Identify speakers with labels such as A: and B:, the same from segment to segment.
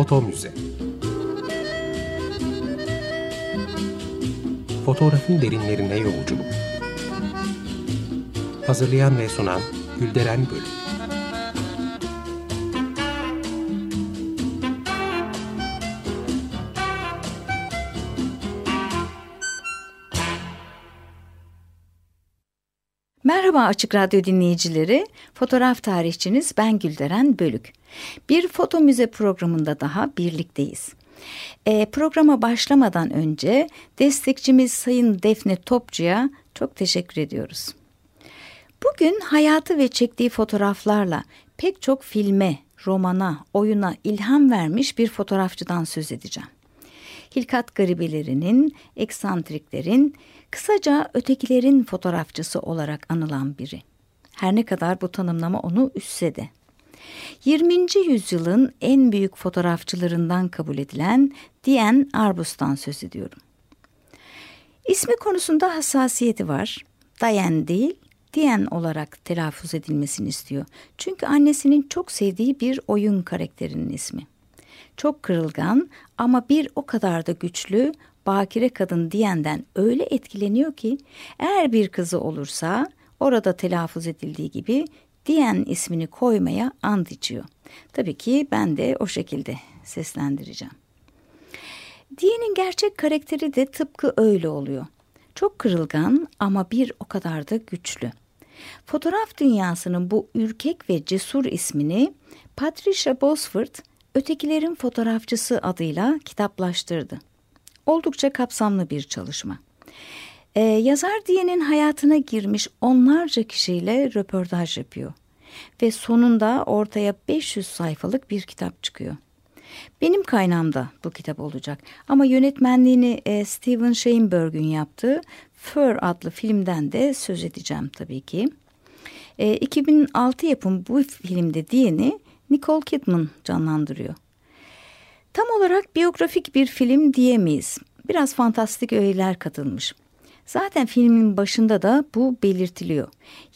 A: Foto Müze Fotoğrafın derinlerine yolculuk Hazırlayan ve sunan Gülderen Bölüm
B: Merhaba Açık Radyo dinleyicileri. Fotoğraf tarihçiniz ben Gülderen Bölük. Bir foto müze programında daha birlikteyiz. E, programa başlamadan önce destekçimiz Sayın Defne Topçu'ya çok teşekkür ediyoruz. Bugün hayatı ve çektiği fotoğraflarla pek çok filme, romana, oyuna ilham vermiş bir fotoğrafçıdan söz edeceğim. Hilkat garibelerinin, eksantriklerin, kısaca ötekilerin fotoğrafçısı olarak anılan biri. Her ne kadar bu tanımlama onu üstse de. 20. yüzyılın en büyük fotoğrafçılarından kabul edilen Diane Arbus'tan söz ediyorum. İsmi konusunda hassasiyeti var. Diane değil, Diane olarak telaffuz edilmesini istiyor. Çünkü annesinin çok sevdiği bir oyun karakterinin ismi. Çok kırılgan ama bir o kadar da güçlü, bakire kadın diyenden öyle etkileniyor ki eğer bir kızı olursa orada telaffuz edildiği gibi diyen ismini koymaya ant içiyor. Tabii ki ben de o şekilde seslendireceğim. Diye'nin gerçek karakteri de tıpkı öyle oluyor. Çok kırılgan ama bir o kadar da güçlü. Fotoğraf dünyasının bu ürkek ve cesur ismini Patricia Bosworth Ötekilerin Fotoğrafçısı adıyla kitaplaştırdı. Oldukça kapsamlı bir çalışma. Ee, yazar diyenin hayatına girmiş onlarca kişiyle röportaj yapıyor. Ve sonunda ortaya 500 sayfalık bir kitap çıkıyor. Benim kaynağımda bu kitap olacak. Ama yönetmenliğini e, Steven Sheinberg'ün yaptığı Fur adlı filmden de söz edeceğim tabii ki. E, 2006 yapım bu filmde diyeni Nicole Kidman canlandırıyor. Tam olarak biyografik bir film diyemeyiz. Biraz fantastik öğeler katılmış. Zaten filmin başında da bu belirtiliyor.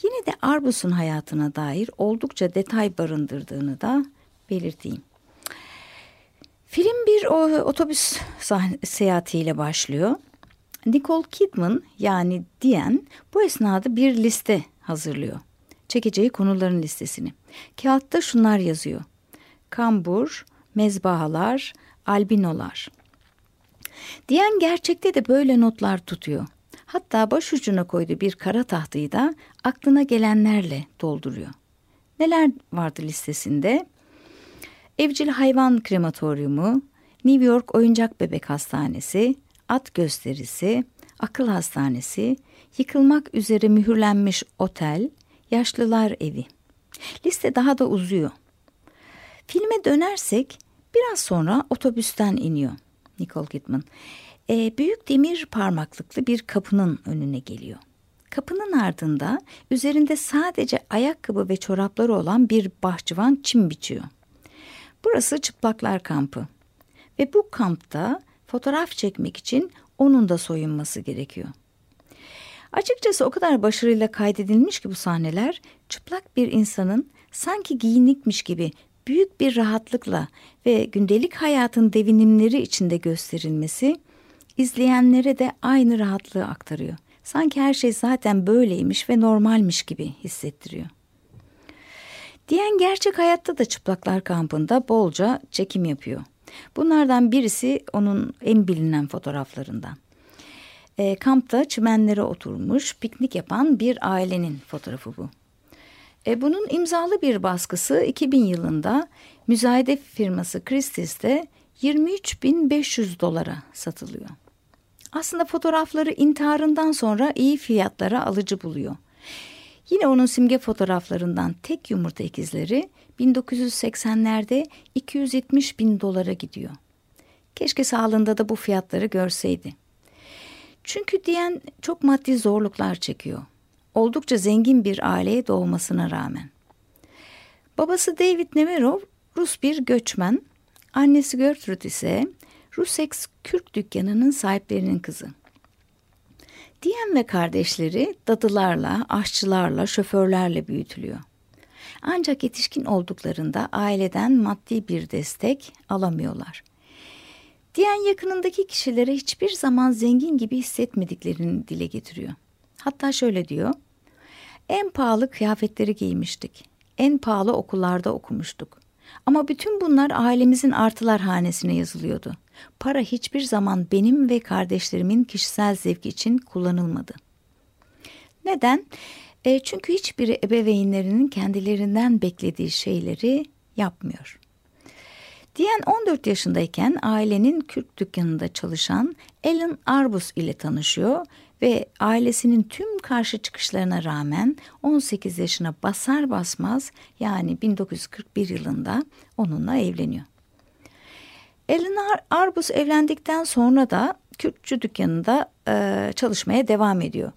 B: Yine de Arbus'un hayatına dair oldukça detay barındırdığını da belirteyim. Film bir otobüs seyahatiyle başlıyor. Nicole Kidman yani Diane bu esnada bir liste hazırlıyor. Çekeceği konuların listesini. Kağıtta şunlar yazıyor. Kambur, mezbahalar, albinolar. Diyen gerçekte de böyle notlar tutuyor. Hatta başucuna koyduğu bir kara tahtayı da aklına gelenlerle dolduruyor. Neler vardı listesinde? Evcil hayvan krematoryumu, New York Oyuncak Bebek Hastanesi, at gösterisi, akıl hastanesi, yıkılmak üzere mühürlenmiş otel, yaşlılar evi. Liste daha da uzuyor. Filme dönersek biraz sonra otobüsten iniyor Nicole Kidman. E, büyük demir parmaklıklı bir kapının önüne geliyor. Kapının ardında üzerinde sadece ayakkabı ve çorapları olan bir bahçıvan çim biçiyor. Burası çıplaklar kampı. Ve bu kampta fotoğraf çekmek için onun da soyunması gerekiyor. Açıkçası o kadar başarıyla kaydedilmiş ki bu sahneler çıplak bir insanın sanki giyinikmiş gibi büyük bir rahatlıkla ve gündelik hayatın devinimleri içinde gösterilmesi izleyenlere de aynı rahatlığı aktarıyor. Sanki her şey zaten böyleymiş ve normalmiş gibi hissettiriyor. Diyen gerçek hayatta da çıplaklar kampında bolca çekim yapıyor. Bunlardan birisi onun en bilinen fotoğraflarından. E, kampta çimenlere oturmuş piknik yapan bir ailenin fotoğrafı bu. E, bunun imzalı bir baskısı 2000 yılında müzayede firması Christie's'te 23.500 dolara satılıyor. Aslında fotoğrafları intiharından sonra iyi fiyatlara alıcı buluyor. Yine onun simge fotoğraflarından tek yumurta ikizleri 1980'lerde 270 bin dolara gidiyor. Keşke sağlığında da bu fiyatları görseydi. Çünkü diyen çok maddi zorluklar çekiyor. Oldukça zengin bir aileye doğmasına rağmen. Babası David Neverov Rus bir göçmen, annesi Gertrude ise Rusex Kürk dükkanının sahiplerinin kızı. Diyen ve kardeşleri dadılarla, aşçılarla, şoförlerle büyütülüyor. Ancak yetişkin olduklarında aileden maddi bir destek alamıyorlar. Diyen yakınındaki kişilere hiçbir zaman zengin gibi hissetmediklerini dile getiriyor. Hatta şöyle diyor. En pahalı kıyafetleri giymiştik. En pahalı okullarda okumuştuk. Ama bütün bunlar ailemizin artılar hanesine yazılıyordu. Para hiçbir zaman benim ve kardeşlerimin kişisel zevki için kullanılmadı. Neden? E, çünkü hiçbiri ebeveynlerinin kendilerinden beklediği şeyleri yapmıyor. Diyen 14 yaşındayken ailenin Kürt dükkanında çalışan Ellen Arbus ile tanışıyor ve ailesinin tüm karşı çıkışlarına rağmen 18 yaşına basar basmaz yani 1941 yılında onunla evleniyor. Ellen Arbus evlendikten sonra da Kürtçü dükkanında e, çalışmaya devam ediyor.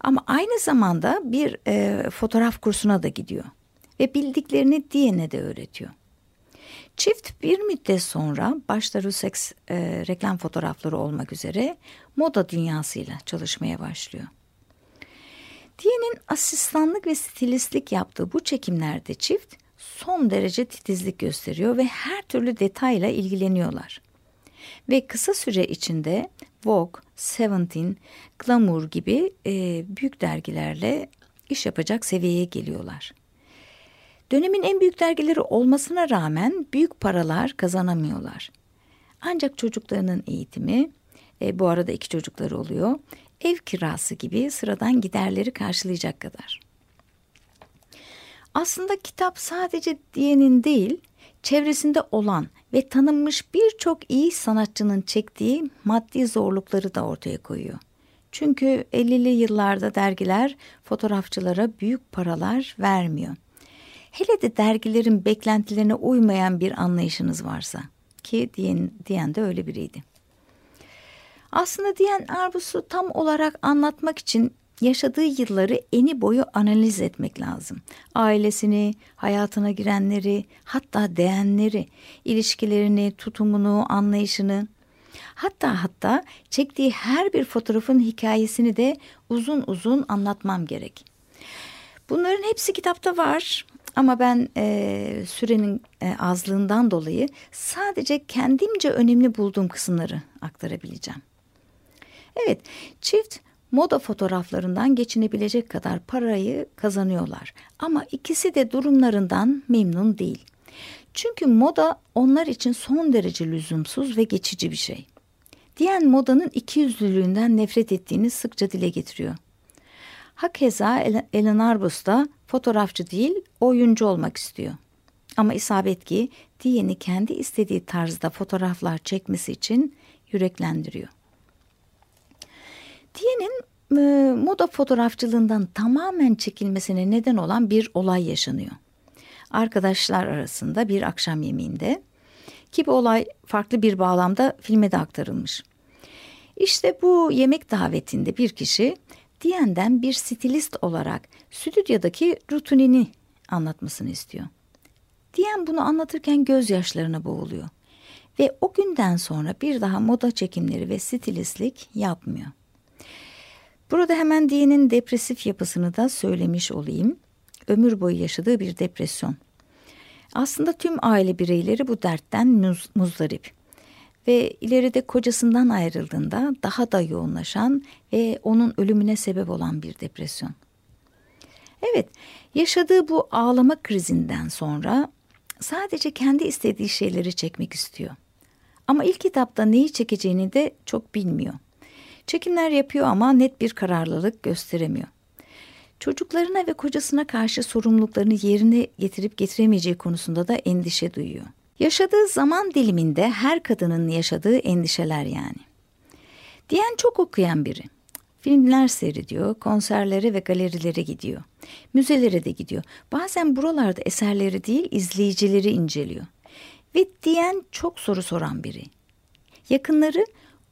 B: Ama aynı zamanda bir e, fotoğraf kursuna da gidiyor ve bildiklerini Diyen'e de öğretiyor. Çift bir müddet sonra başta Russex e, reklam fotoğrafları olmak üzere moda dünyasıyla çalışmaya başlıyor. Diye'nin asistanlık ve stilistlik yaptığı bu çekimlerde çift son derece titizlik gösteriyor ve her türlü detayla ilgileniyorlar. Ve kısa süre içinde Vogue, Seventeen, Glamour gibi e, büyük dergilerle iş yapacak seviyeye geliyorlar. Dönemin en büyük dergileri olmasına rağmen büyük paralar kazanamıyorlar. Ancak çocuklarının eğitimi, e, bu arada iki çocukları oluyor, ev kirası gibi sıradan giderleri karşılayacak kadar. Aslında kitap sadece diyenin değil, çevresinde olan ve tanınmış birçok iyi sanatçının çektiği maddi zorlukları da ortaya koyuyor. Çünkü 50'li yıllarda dergiler fotoğrafçılara büyük paralar vermiyor. Hele de dergilerin beklentilerine uymayan bir anlayışınız varsa ki diyen, diyen de öyle biriydi. Aslında diyen Arbus'u tam olarak anlatmak için yaşadığı yılları eni boyu analiz etmek lazım. Ailesini, hayatına girenleri, hatta değenleri, ilişkilerini, tutumunu, anlayışını, hatta hatta çektiği her bir fotoğrafın hikayesini de uzun uzun anlatmam gerek. Bunların hepsi kitapta var ama ben e, sürenin e, azlığından dolayı sadece kendimce önemli bulduğum kısımları aktarabileceğim. Evet, çift moda fotoğraflarından geçinebilecek kadar parayı kazanıyorlar. Ama ikisi de durumlarından memnun değil. Çünkü moda onlar için son derece lüzumsuz ve geçici bir şey. Diyen modanın ikiyüzlülüğünden nefret ettiğini sıkça dile getiriyor. Hakeza Ellen Arbus da fotoğrafçı değil oyuncu olmak istiyor. Ama isabet ki Diyen'i kendi istediği tarzda fotoğraflar çekmesi için yüreklendiriyor. Diye'nin e, moda fotoğrafçılığından tamamen çekilmesine neden olan bir olay yaşanıyor. Arkadaşlar arasında bir akşam yemeğinde ki bu olay farklı bir bağlamda filme de aktarılmış. İşte bu yemek davetinde bir kişi Diyen'den bir stilist olarak stüdyodaki rutinini anlatmasını istiyor. Diyen bunu anlatırken gözyaşlarına boğuluyor ve o günden sonra bir daha moda çekimleri ve stilistlik yapmıyor. Burada hemen Diye'nin depresif yapısını da söylemiş olayım. Ömür boyu yaşadığı bir depresyon. Aslında tüm aile bireyleri bu dertten muz, muzdarip. Ve ileride kocasından ayrıldığında daha da yoğunlaşan ve onun ölümüne sebep olan bir depresyon. Evet, yaşadığı bu ağlama krizinden sonra sadece kendi istediği şeyleri çekmek istiyor. Ama ilk kitapta neyi çekeceğini de çok bilmiyor. Çekimler yapıyor ama net bir kararlılık gösteremiyor. Çocuklarına ve kocasına karşı sorumluluklarını yerine getirip getiremeyeceği konusunda da endişe duyuyor. Yaşadığı zaman diliminde her kadının yaşadığı endişeler yani. Diyen çok okuyan biri. Filmler seyrediyor, konserlere ve galerilere gidiyor. Müzelere de gidiyor. Bazen buralarda eserleri değil izleyicileri inceliyor. Ve diyen çok soru soran biri. Yakınları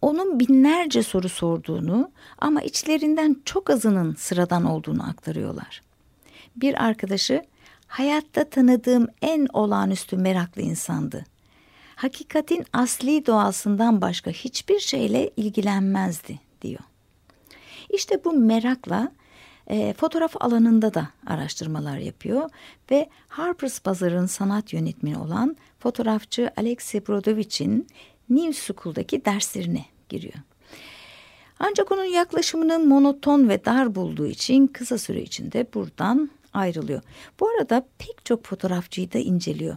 B: onun binlerce soru sorduğunu ama içlerinden çok azının sıradan olduğunu aktarıyorlar. Bir arkadaşı hayatta tanıdığım en olağanüstü meraklı insandı. Hakikatin asli doğasından başka hiçbir şeyle ilgilenmezdi diyor. İşte bu merakla E, fotoğraf alanında da araştırmalar yapıyor ve Harper's Bazaar'ın sanat yönetmeni olan fotoğrafçı Alexey Brodovich'in New School'daki derslerine giriyor. Ancak onun yaklaşımını monoton ve dar bulduğu için kısa süre içinde buradan ayrılıyor. Bu arada pek çok fotoğrafçıyı da inceliyor.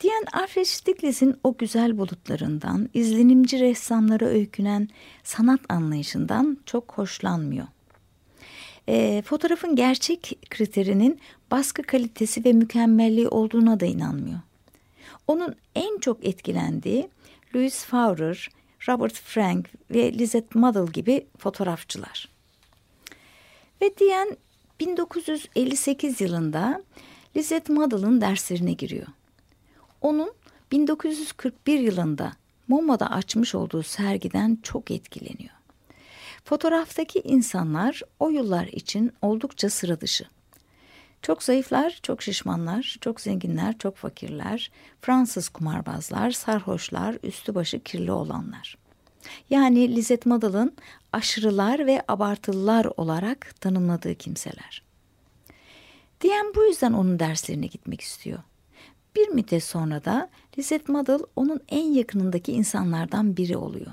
B: Diyen Alfred Stieglitz'in o güzel bulutlarından, izlenimci ressamlara öykünen sanat anlayışından çok hoşlanmıyor. E, fotoğrafın gerçek kriterinin baskı kalitesi ve mükemmelliği olduğuna da inanmıyor. Onun en çok etkilendiği Louis Faurer, Robert Frank ve Lizette Muddle gibi fotoğrafçılar. Ve diyen 1958 yılında Lizette Muddle'ın derslerine giriyor. Onun 1941 yılında MoMA'da açmış olduğu sergiden çok etkileniyor. Fotoğraftaki insanlar o yıllar için oldukça sıra dışı. Çok zayıflar, çok şişmanlar, çok zenginler, çok fakirler, Fransız kumarbazlar, sarhoşlar, üstü başı kirli olanlar. Yani Lizet Madal'ın aşırılar ve abartılılar olarak tanımladığı kimseler. Diyen bu yüzden onun derslerine gitmek istiyor. Bir müddet sonra da Lizet Madal onun en yakınındaki insanlardan biri oluyor.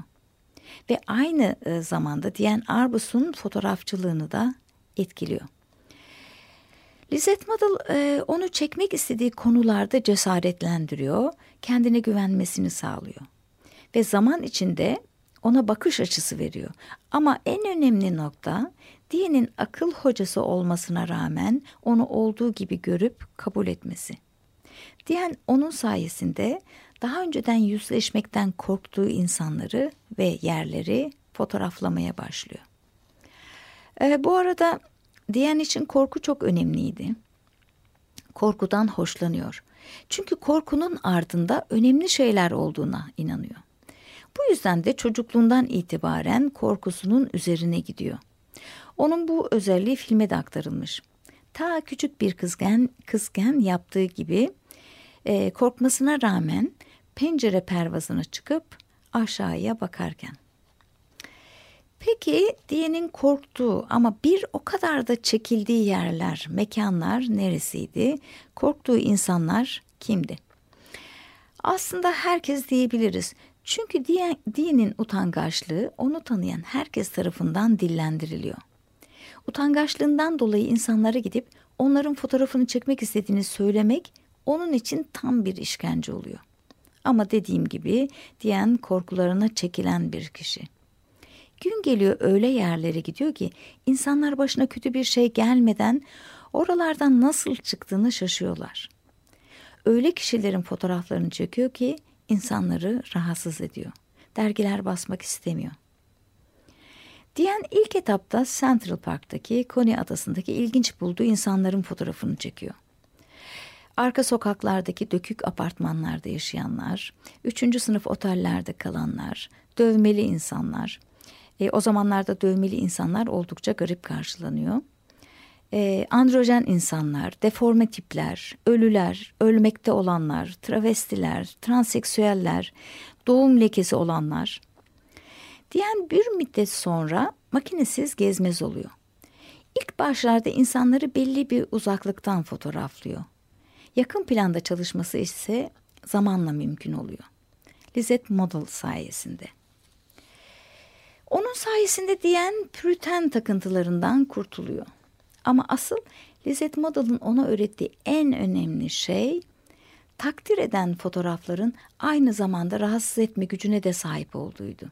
B: Ve aynı e, zamanda Diane Arbus'un fotoğrafçılığını da etkiliyor. Lizette Muddle e, onu çekmek istediği konularda cesaretlendiriyor, kendine güvenmesini sağlıyor. Ve zaman içinde ona bakış açısı veriyor. Ama en önemli nokta Diye'nin akıl hocası olmasına rağmen onu olduğu gibi görüp kabul etmesi. Diyen onun sayesinde daha önceden yüzleşmekten korktuğu insanları ve yerleri fotoğraflamaya başlıyor. Ee, bu arada Diyen için korku çok önemliydi. Korkudan hoşlanıyor. Çünkü korkunun ardında önemli şeyler olduğuna inanıyor. Bu yüzden de çocukluğundan itibaren korkusunun üzerine gidiyor. Onun bu özelliği filme de aktarılmış. Ta küçük bir kızgen, kızgen yaptığı gibi e, korkmasına rağmen pencere pervazına çıkıp aşağıya bakarken. Peki diyenin korktuğu ama bir o kadar da çekildiği yerler, mekanlar neresiydi? Korktuğu insanlar kimdi? Aslında herkes diyebiliriz. Çünkü dinin utangaçlığı onu tanıyan herkes tarafından dillendiriliyor. Utangaçlığından dolayı insanlara gidip onların fotoğrafını çekmek istediğini söylemek onun için tam bir işkence oluyor. Ama dediğim gibi diyen korkularına çekilen bir kişi. Gün geliyor öyle yerlere gidiyor ki insanlar başına kötü bir şey gelmeden oralardan nasıl çıktığını şaşıyorlar. Öyle kişilerin fotoğraflarını çekiyor ki insanları rahatsız ediyor. Dergiler basmak istemiyor. Diyen ilk etapta Central Park'taki Coney Adası'ndaki ilginç bulduğu insanların fotoğrafını çekiyor. Arka sokaklardaki dökük apartmanlarda yaşayanlar, üçüncü sınıf otellerde kalanlar, dövmeli insanlar. E, o zamanlarda dövmeli insanlar oldukça garip karşılanıyor. E, androjen insanlar, deforme tipler, ölüler, ölmekte olanlar, travestiler, transseksüeller, doğum lekesi olanlar. Diyen bir müddet sonra makinesiz gezmez oluyor. İlk başlarda insanları belli bir uzaklıktan fotoğraflıyor. Yakın planda çalışması ise zamanla mümkün oluyor. Lizette Model sayesinde. Onun sayesinde diyen püriten takıntılarından kurtuluyor. Ama asıl Lizette Model'ın ona öğrettiği en önemli şey takdir eden fotoğrafların aynı zamanda rahatsız etme gücüne de sahip olduğuydu.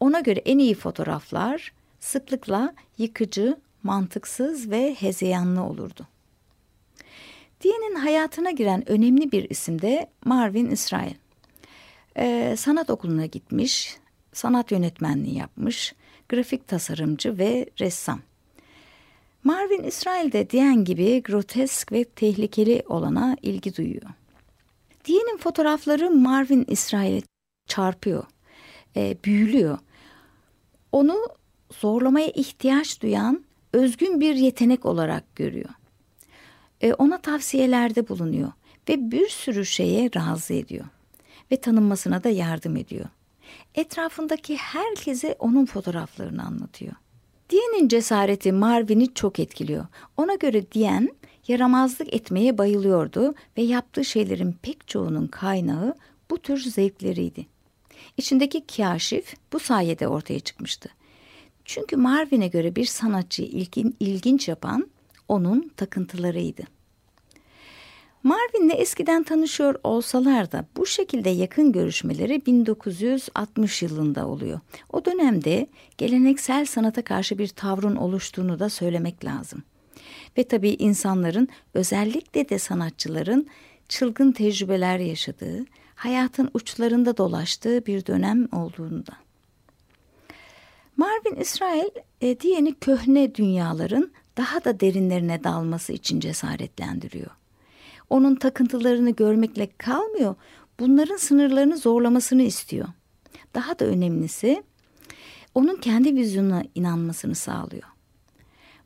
B: Ona göre en iyi fotoğraflar sıklıkla yıkıcı, mantıksız ve hezeyanlı olurdu. Diye'nin hayatına giren önemli bir isim de Marvin İsrail. Ee, sanat okuluna gitmiş, sanat yönetmenliği yapmış, grafik tasarımcı ve ressam. Marvin İsrail de Diyen gibi grotesk ve tehlikeli olana ilgi duyuyor. Diye'nin fotoğrafları Marvin İsrail'e çarpıyor, e, büyülüyor. Onu zorlamaya ihtiyaç duyan özgün bir yetenek olarak görüyor e, ona tavsiyelerde bulunuyor ve bir sürü şeye razı ediyor ve tanınmasına da yardım ediyor. Etrafındaki herkese onun fotoğraflarını anlatıyor. Diyen'in cesareti Marvin'i çok etkiliyor. Ona göre Diyen yaramazlık etmeye bayılıyordu ve yaptığı şeylerin pek çoğunun kaynağı bu tür zevkleriydi. İçindeki kaşif bu sayede ortaya çıkmıştı. Çünkü Marvin'e göre bir sanatçıyı ilgin, ilginç yapan onun takıntılarıydı. Marvin'le eskiden tanışıyor olsalar da bu şekilde yakın görüşmeleri 1960 yılında oluyor. O dönemde geleneksel sanata karşı bir tavrın oluştuğunu da söylemek lazım. Ve tabii insanların özellikle de sanatçıların çılgın tecrübeler yaşadığı, hayatın uçlarında dolaştığı bir dönem olduğunda. Marvin İsrail e, diyeni köhne dünyaların daha da derinlerine dalması için cesaretlendiriyor. Onun takıntılarını görmekle kalmıyor, bunların sınırlarını zorlamasını istiyor. Daha da önemlisi onun kendi vizyonuna inanmasını sağlıyor.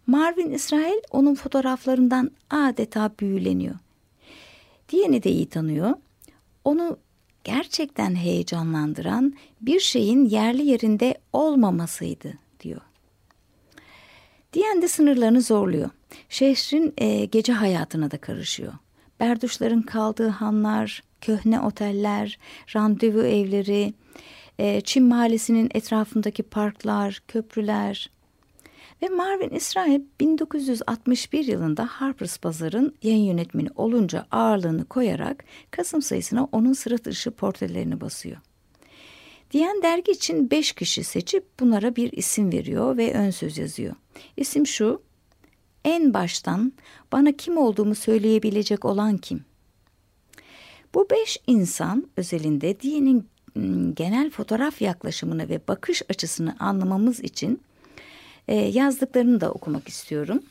B: Marvin İsrail onun fotoğraflarından adeta büyüleniyor. Diyeni de iyi tanıyor. Onu gerçekten heyecanlandıran bir şeyin yerli yerinde olmamasıydı diyor. Diyen de sınırlarını zorluyor. Şehrin e, gece hayatına da karışıyor. Berduşların kaldığı hanlar, köhne oteller, randevu evleri, e, Çin mahallesinin etrafındaki parklar, köprüler, ve Marvin İsrail 1961 yılında Harper's Bazaar'ın yayın yönetmeni olunca ağırlığını koyarak Kasım sayısına onun sıra dışı portrelerini basıyor. Diyen dergi için beş kişi seçip bunlara bir isim veriyor ve ön söz yazıyor. İsim şu, en baştan bana kim olduğumu söyleyebilecek olan kim? Bu beş insan özelinde Diye'nin genel fotoğraf yaklaşımını ve bakış açısını anlamamız için e, yazdıklarını da okumak istiyorum.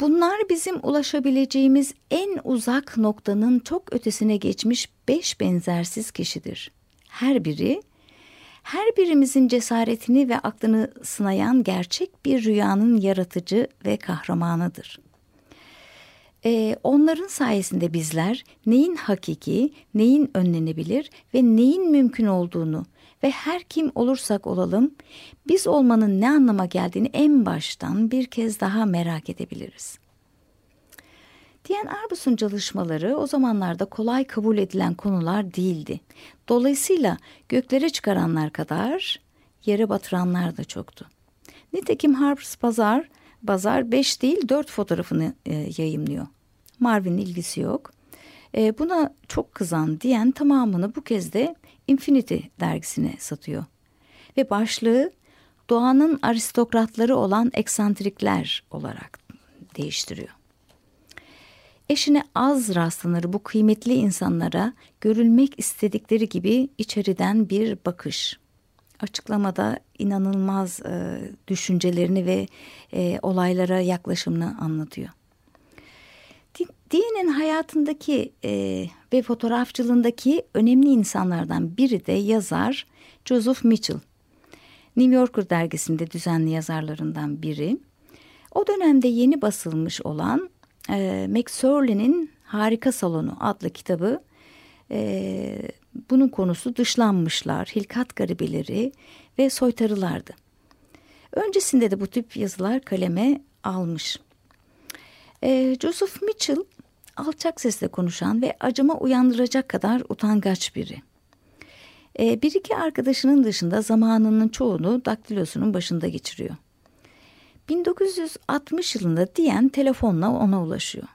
B: Bunlar bizim ulaşabileceğimiz en uzak noktanın çok ötesine geçmiş beş benzersiz kişidir. Her biri, her birimizin cesaretini ve aklını sınayan gerçek bir rüyanın yaratıcı ve kahramanıdır. Ee, onların sayesinde bizler neyin hakiki, neyin önlenebilir ve neyin mümkün olduğunu ve her kim olursak olalım biz olmanın ne anlama geldiğini en baştan bir kez daha merak edebiliriz. Diyen Arbus'un çalışmaları o zamanlarda kolay kabul edilen konular değildi. Dolayısıyla göklere çıkaranlar kadar yere batıranlar da çoktu. Nitekim Harper's Pazar, Bazar 5 değil 4 fotoğrafını e, yayımlıyor. Marvin'in ilgisi yok. E, buna çok kızan diyen tamamını bu kez de Infinity dergisine satıyor. Ve başlığı doğanın aristokratları olan eksantrikler olarak değiştiriyor. Eşine az rastlanır bu kıymetli insanlara görülmek istedikleri gibi içeriden bir bakış. Açıklamada inanılmaz e, düşüncelerini ve e, olaylara yaklaşımını anlatıyor. Diye'nin hayatındaki e, ve fotoğrafçılığındaki önemli insanlardan biri de yazar Joseph Mitchell. New Yorker dergisinde düzenli yazarlarından biri. O dönemde yeni basılmış olan e, McSorley'nin Harika Salonu adlı kitabı e, bunun konusu dışlanmışlar, hilkat garibeleri ve soytarılardı. Öncesinde de bu tip yazılar kaleme almış. E, Joseph Mitchell alçak sesle konuşan ve acıma uyandıracak kadar utangaç biri. E, bir iki arkadaşının dışında zamanının çoğunu daktilosunun başında geçiriyor. 1960 yılında diyen telefonla ona ulaşıyor.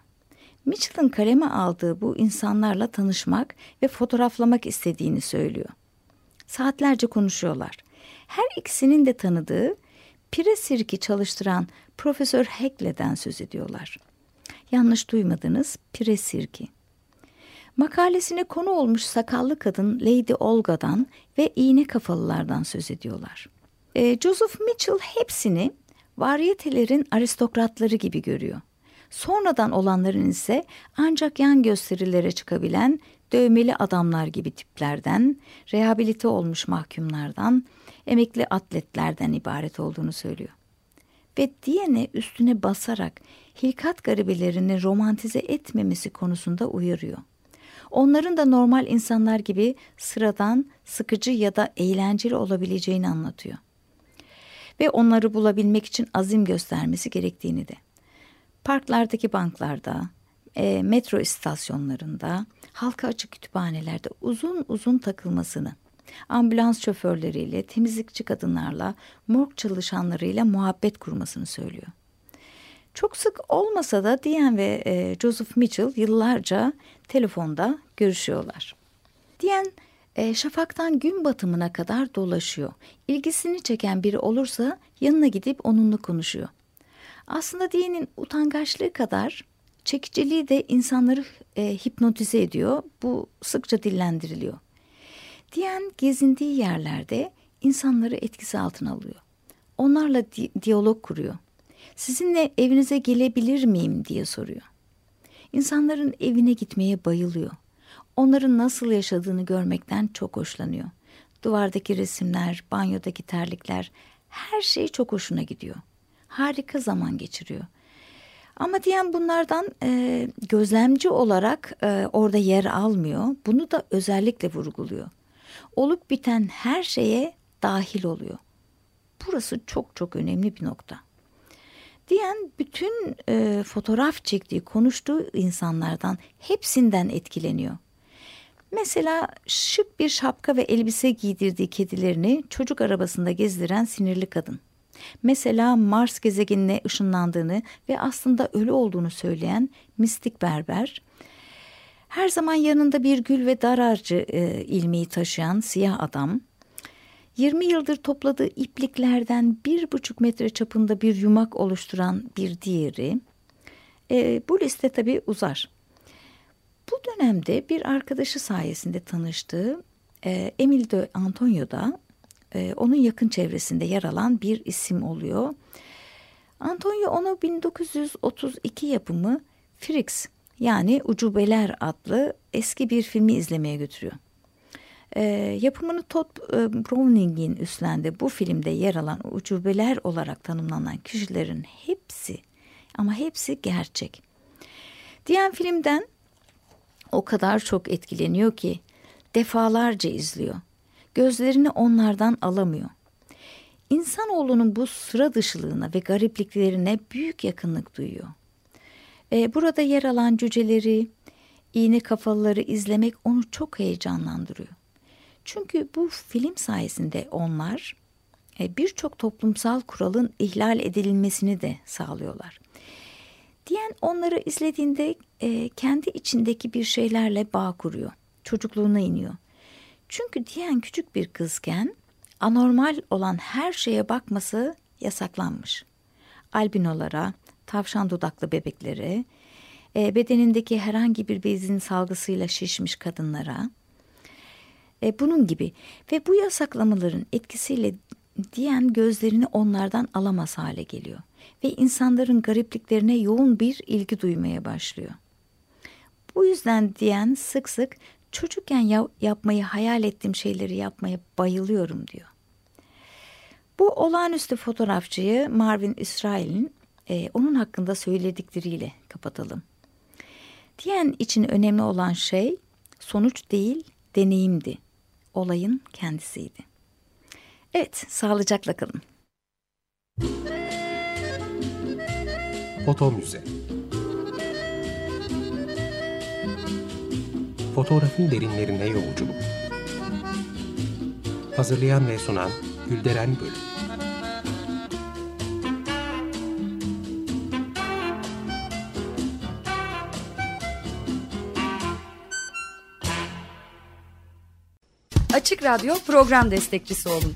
B: Mitchell'ın kaleme aldığı bu insanlarla tanışmak ve fotoğraflamak istediğini söylüyor. Saatlerce konuşuyorlar. Her ikisinin de tanıdığı pire sirki çalıştıran Profesör Heckley'den söz ediyorlar. Yanlış duymadınız pire sirki. Makalesine konu olmuş sakallı kadın Lady Olga'dan ve iğne kafalılardan söz ediyorlar. E, Joseph Mitchell hepsini varyetelerin aristokratları gibi görüyor. Sonradan olanların ise ancak yan gösterilere çıkabilen dövmeli adamlar gibi tiplerden, rehabilite olmuş mahkumlardan, emekli atletlerden ibaret olduğunu söylüyor. Ve diyene üstüne basarak hilkat garibelerini romantize etmemesi konusunda uyarıyor. Onların da normal insanlar gibi sıradan, sıkıcı ya da eğlenceli olabileceğini anlatıyor. Ve onları bulabilmek için azim göstermesi gerektiğini de. Parklardaki banklarda, e, metro istasyonlarında, halka açık kütüphanelerde uzun uzun takılmasını, ambulans şoförleriyle, temizlikçi kadınlarla, morg çalışanlarıyla muhabbet kurmasını söylüyor. Çok sık olmasa da Diane ve e, Joseph Mitchell yıllarca telefonda görüşüyorlar. Diane e, şafaktan gün batımına kadar dolaşıyor. İlgisini çeken biri olursa yanına gidip onunla konuşuyor. Aslında Diane'in utangaçlığı kadar çekiciliği de insanları e, hipnotize ediyor. Bu sıkça dillendiriliyor. Diane gezindiği yerlerde insanları etkisi altına alıyor. Onlarla di diyalog kuruyor. Sizinle evinize gelebilir miyim diye soruyor. İnsanların evine gitmeye bayılıyor. Onların nasıl yaşadığını görmekten çok hoşlanıyor. Duvardaki resimler, banyodaki terlikler, her şey çok hoşuna gidiyor. Harika zaman geçiriyor. Ama diyen bunlardan e, gözlemci olarak e, orada yer almıyor. Bunu da özellikle vurguluyor. Olup biten her şeye dahil oluyor. Burası çok çok önemli bir nokta. Diyen bütün e, fotoğraf çektiği, konuştuğu insanlardan hepsinden etkileniyor. Mesela şık bir şapka ve elbise giydirdiği kedilerini çocuk arabasında gezdiren sinirli kadın. Mesela Mars gezegenine ışınlandığını ve aslında ölü olduğunu söyleyen mistik berber. Her zaman yanında bir gül ve dar ağacı e, ilmeği taşıyan siyah adam. 20 yıldır topladığı ipliklerden bir buçuk metre çapında bir yumak oluşturan bir diğeri. E, bu liste tabii uzar. Bu dönemde bir arkadaşı sayesinde tanıştığı e, Emil de Antonio da e, onun yakın çevresinde yer alan bir isim oluyor. Antonio onu 1932 yapımı Frix yani Ucubeler adlı eski bir filmi izlemeye götürüyor. E, yapımını Todd e, Browning'in üstlendi. Bu filmde yer alan ucubeler olarak tanımlanan kişilerin hepsi ama hepsi gerçek. Diyen filmden o kadar çok etkileniyor ki defalarca izliyor. Gözlerini onlardan alamıyor. İnsanoğlunun bu sıra dışılığına ve garipliklerine büyük yakınlık duyuyor. E, burada yer alan cüceleri, iğne kafalıları izlemek onu çok heyecanlandırıyor. Çünkü bu film sayesinde onlar e, birçok toplumsal kuralın ihlal edilmesini de sağlıyorlar. Diyen onları izlediğinde e, kendi içindeki bir şeylerle bağ kuruyor. Çocukluğuna iniyor. Çünkü Diyen küçük bir kızken anormal olan her şeye bakması yasaklanmış. Albinolara, tavşan dudaklı bebeklere, e, bedenindeki herhangi bir bezin salgısıyla şişmiş kadınlara, e, bunun gibi ve bu yasaklamaların etkisiyle diyen gözlerini onlardan alamaz hale geliyor ve insanların garipliklerine yoğun bir ilgi duymaya başlıyor. Bu yüzden diyen sık sık çocukken ya yapmayı hayal ettiğim şeyleri yapmaya bayılıyorum diyor. Bu olağanüstü fotoğrafçıyı Marvin İsrail'in e, onun hakkında söyledikleriyle kapatalım. Diyen için önemli olan şey sonuç değil deneyimdi. Olayın kendisiydi. Evet, sağlıcakla kalın.
A: Foto Müze. Fotoğrafın derinlerine yolculuk. Hazırlayan ve sunan Gülderen Bölüm.
C: Açık Radyo program destekçisi olun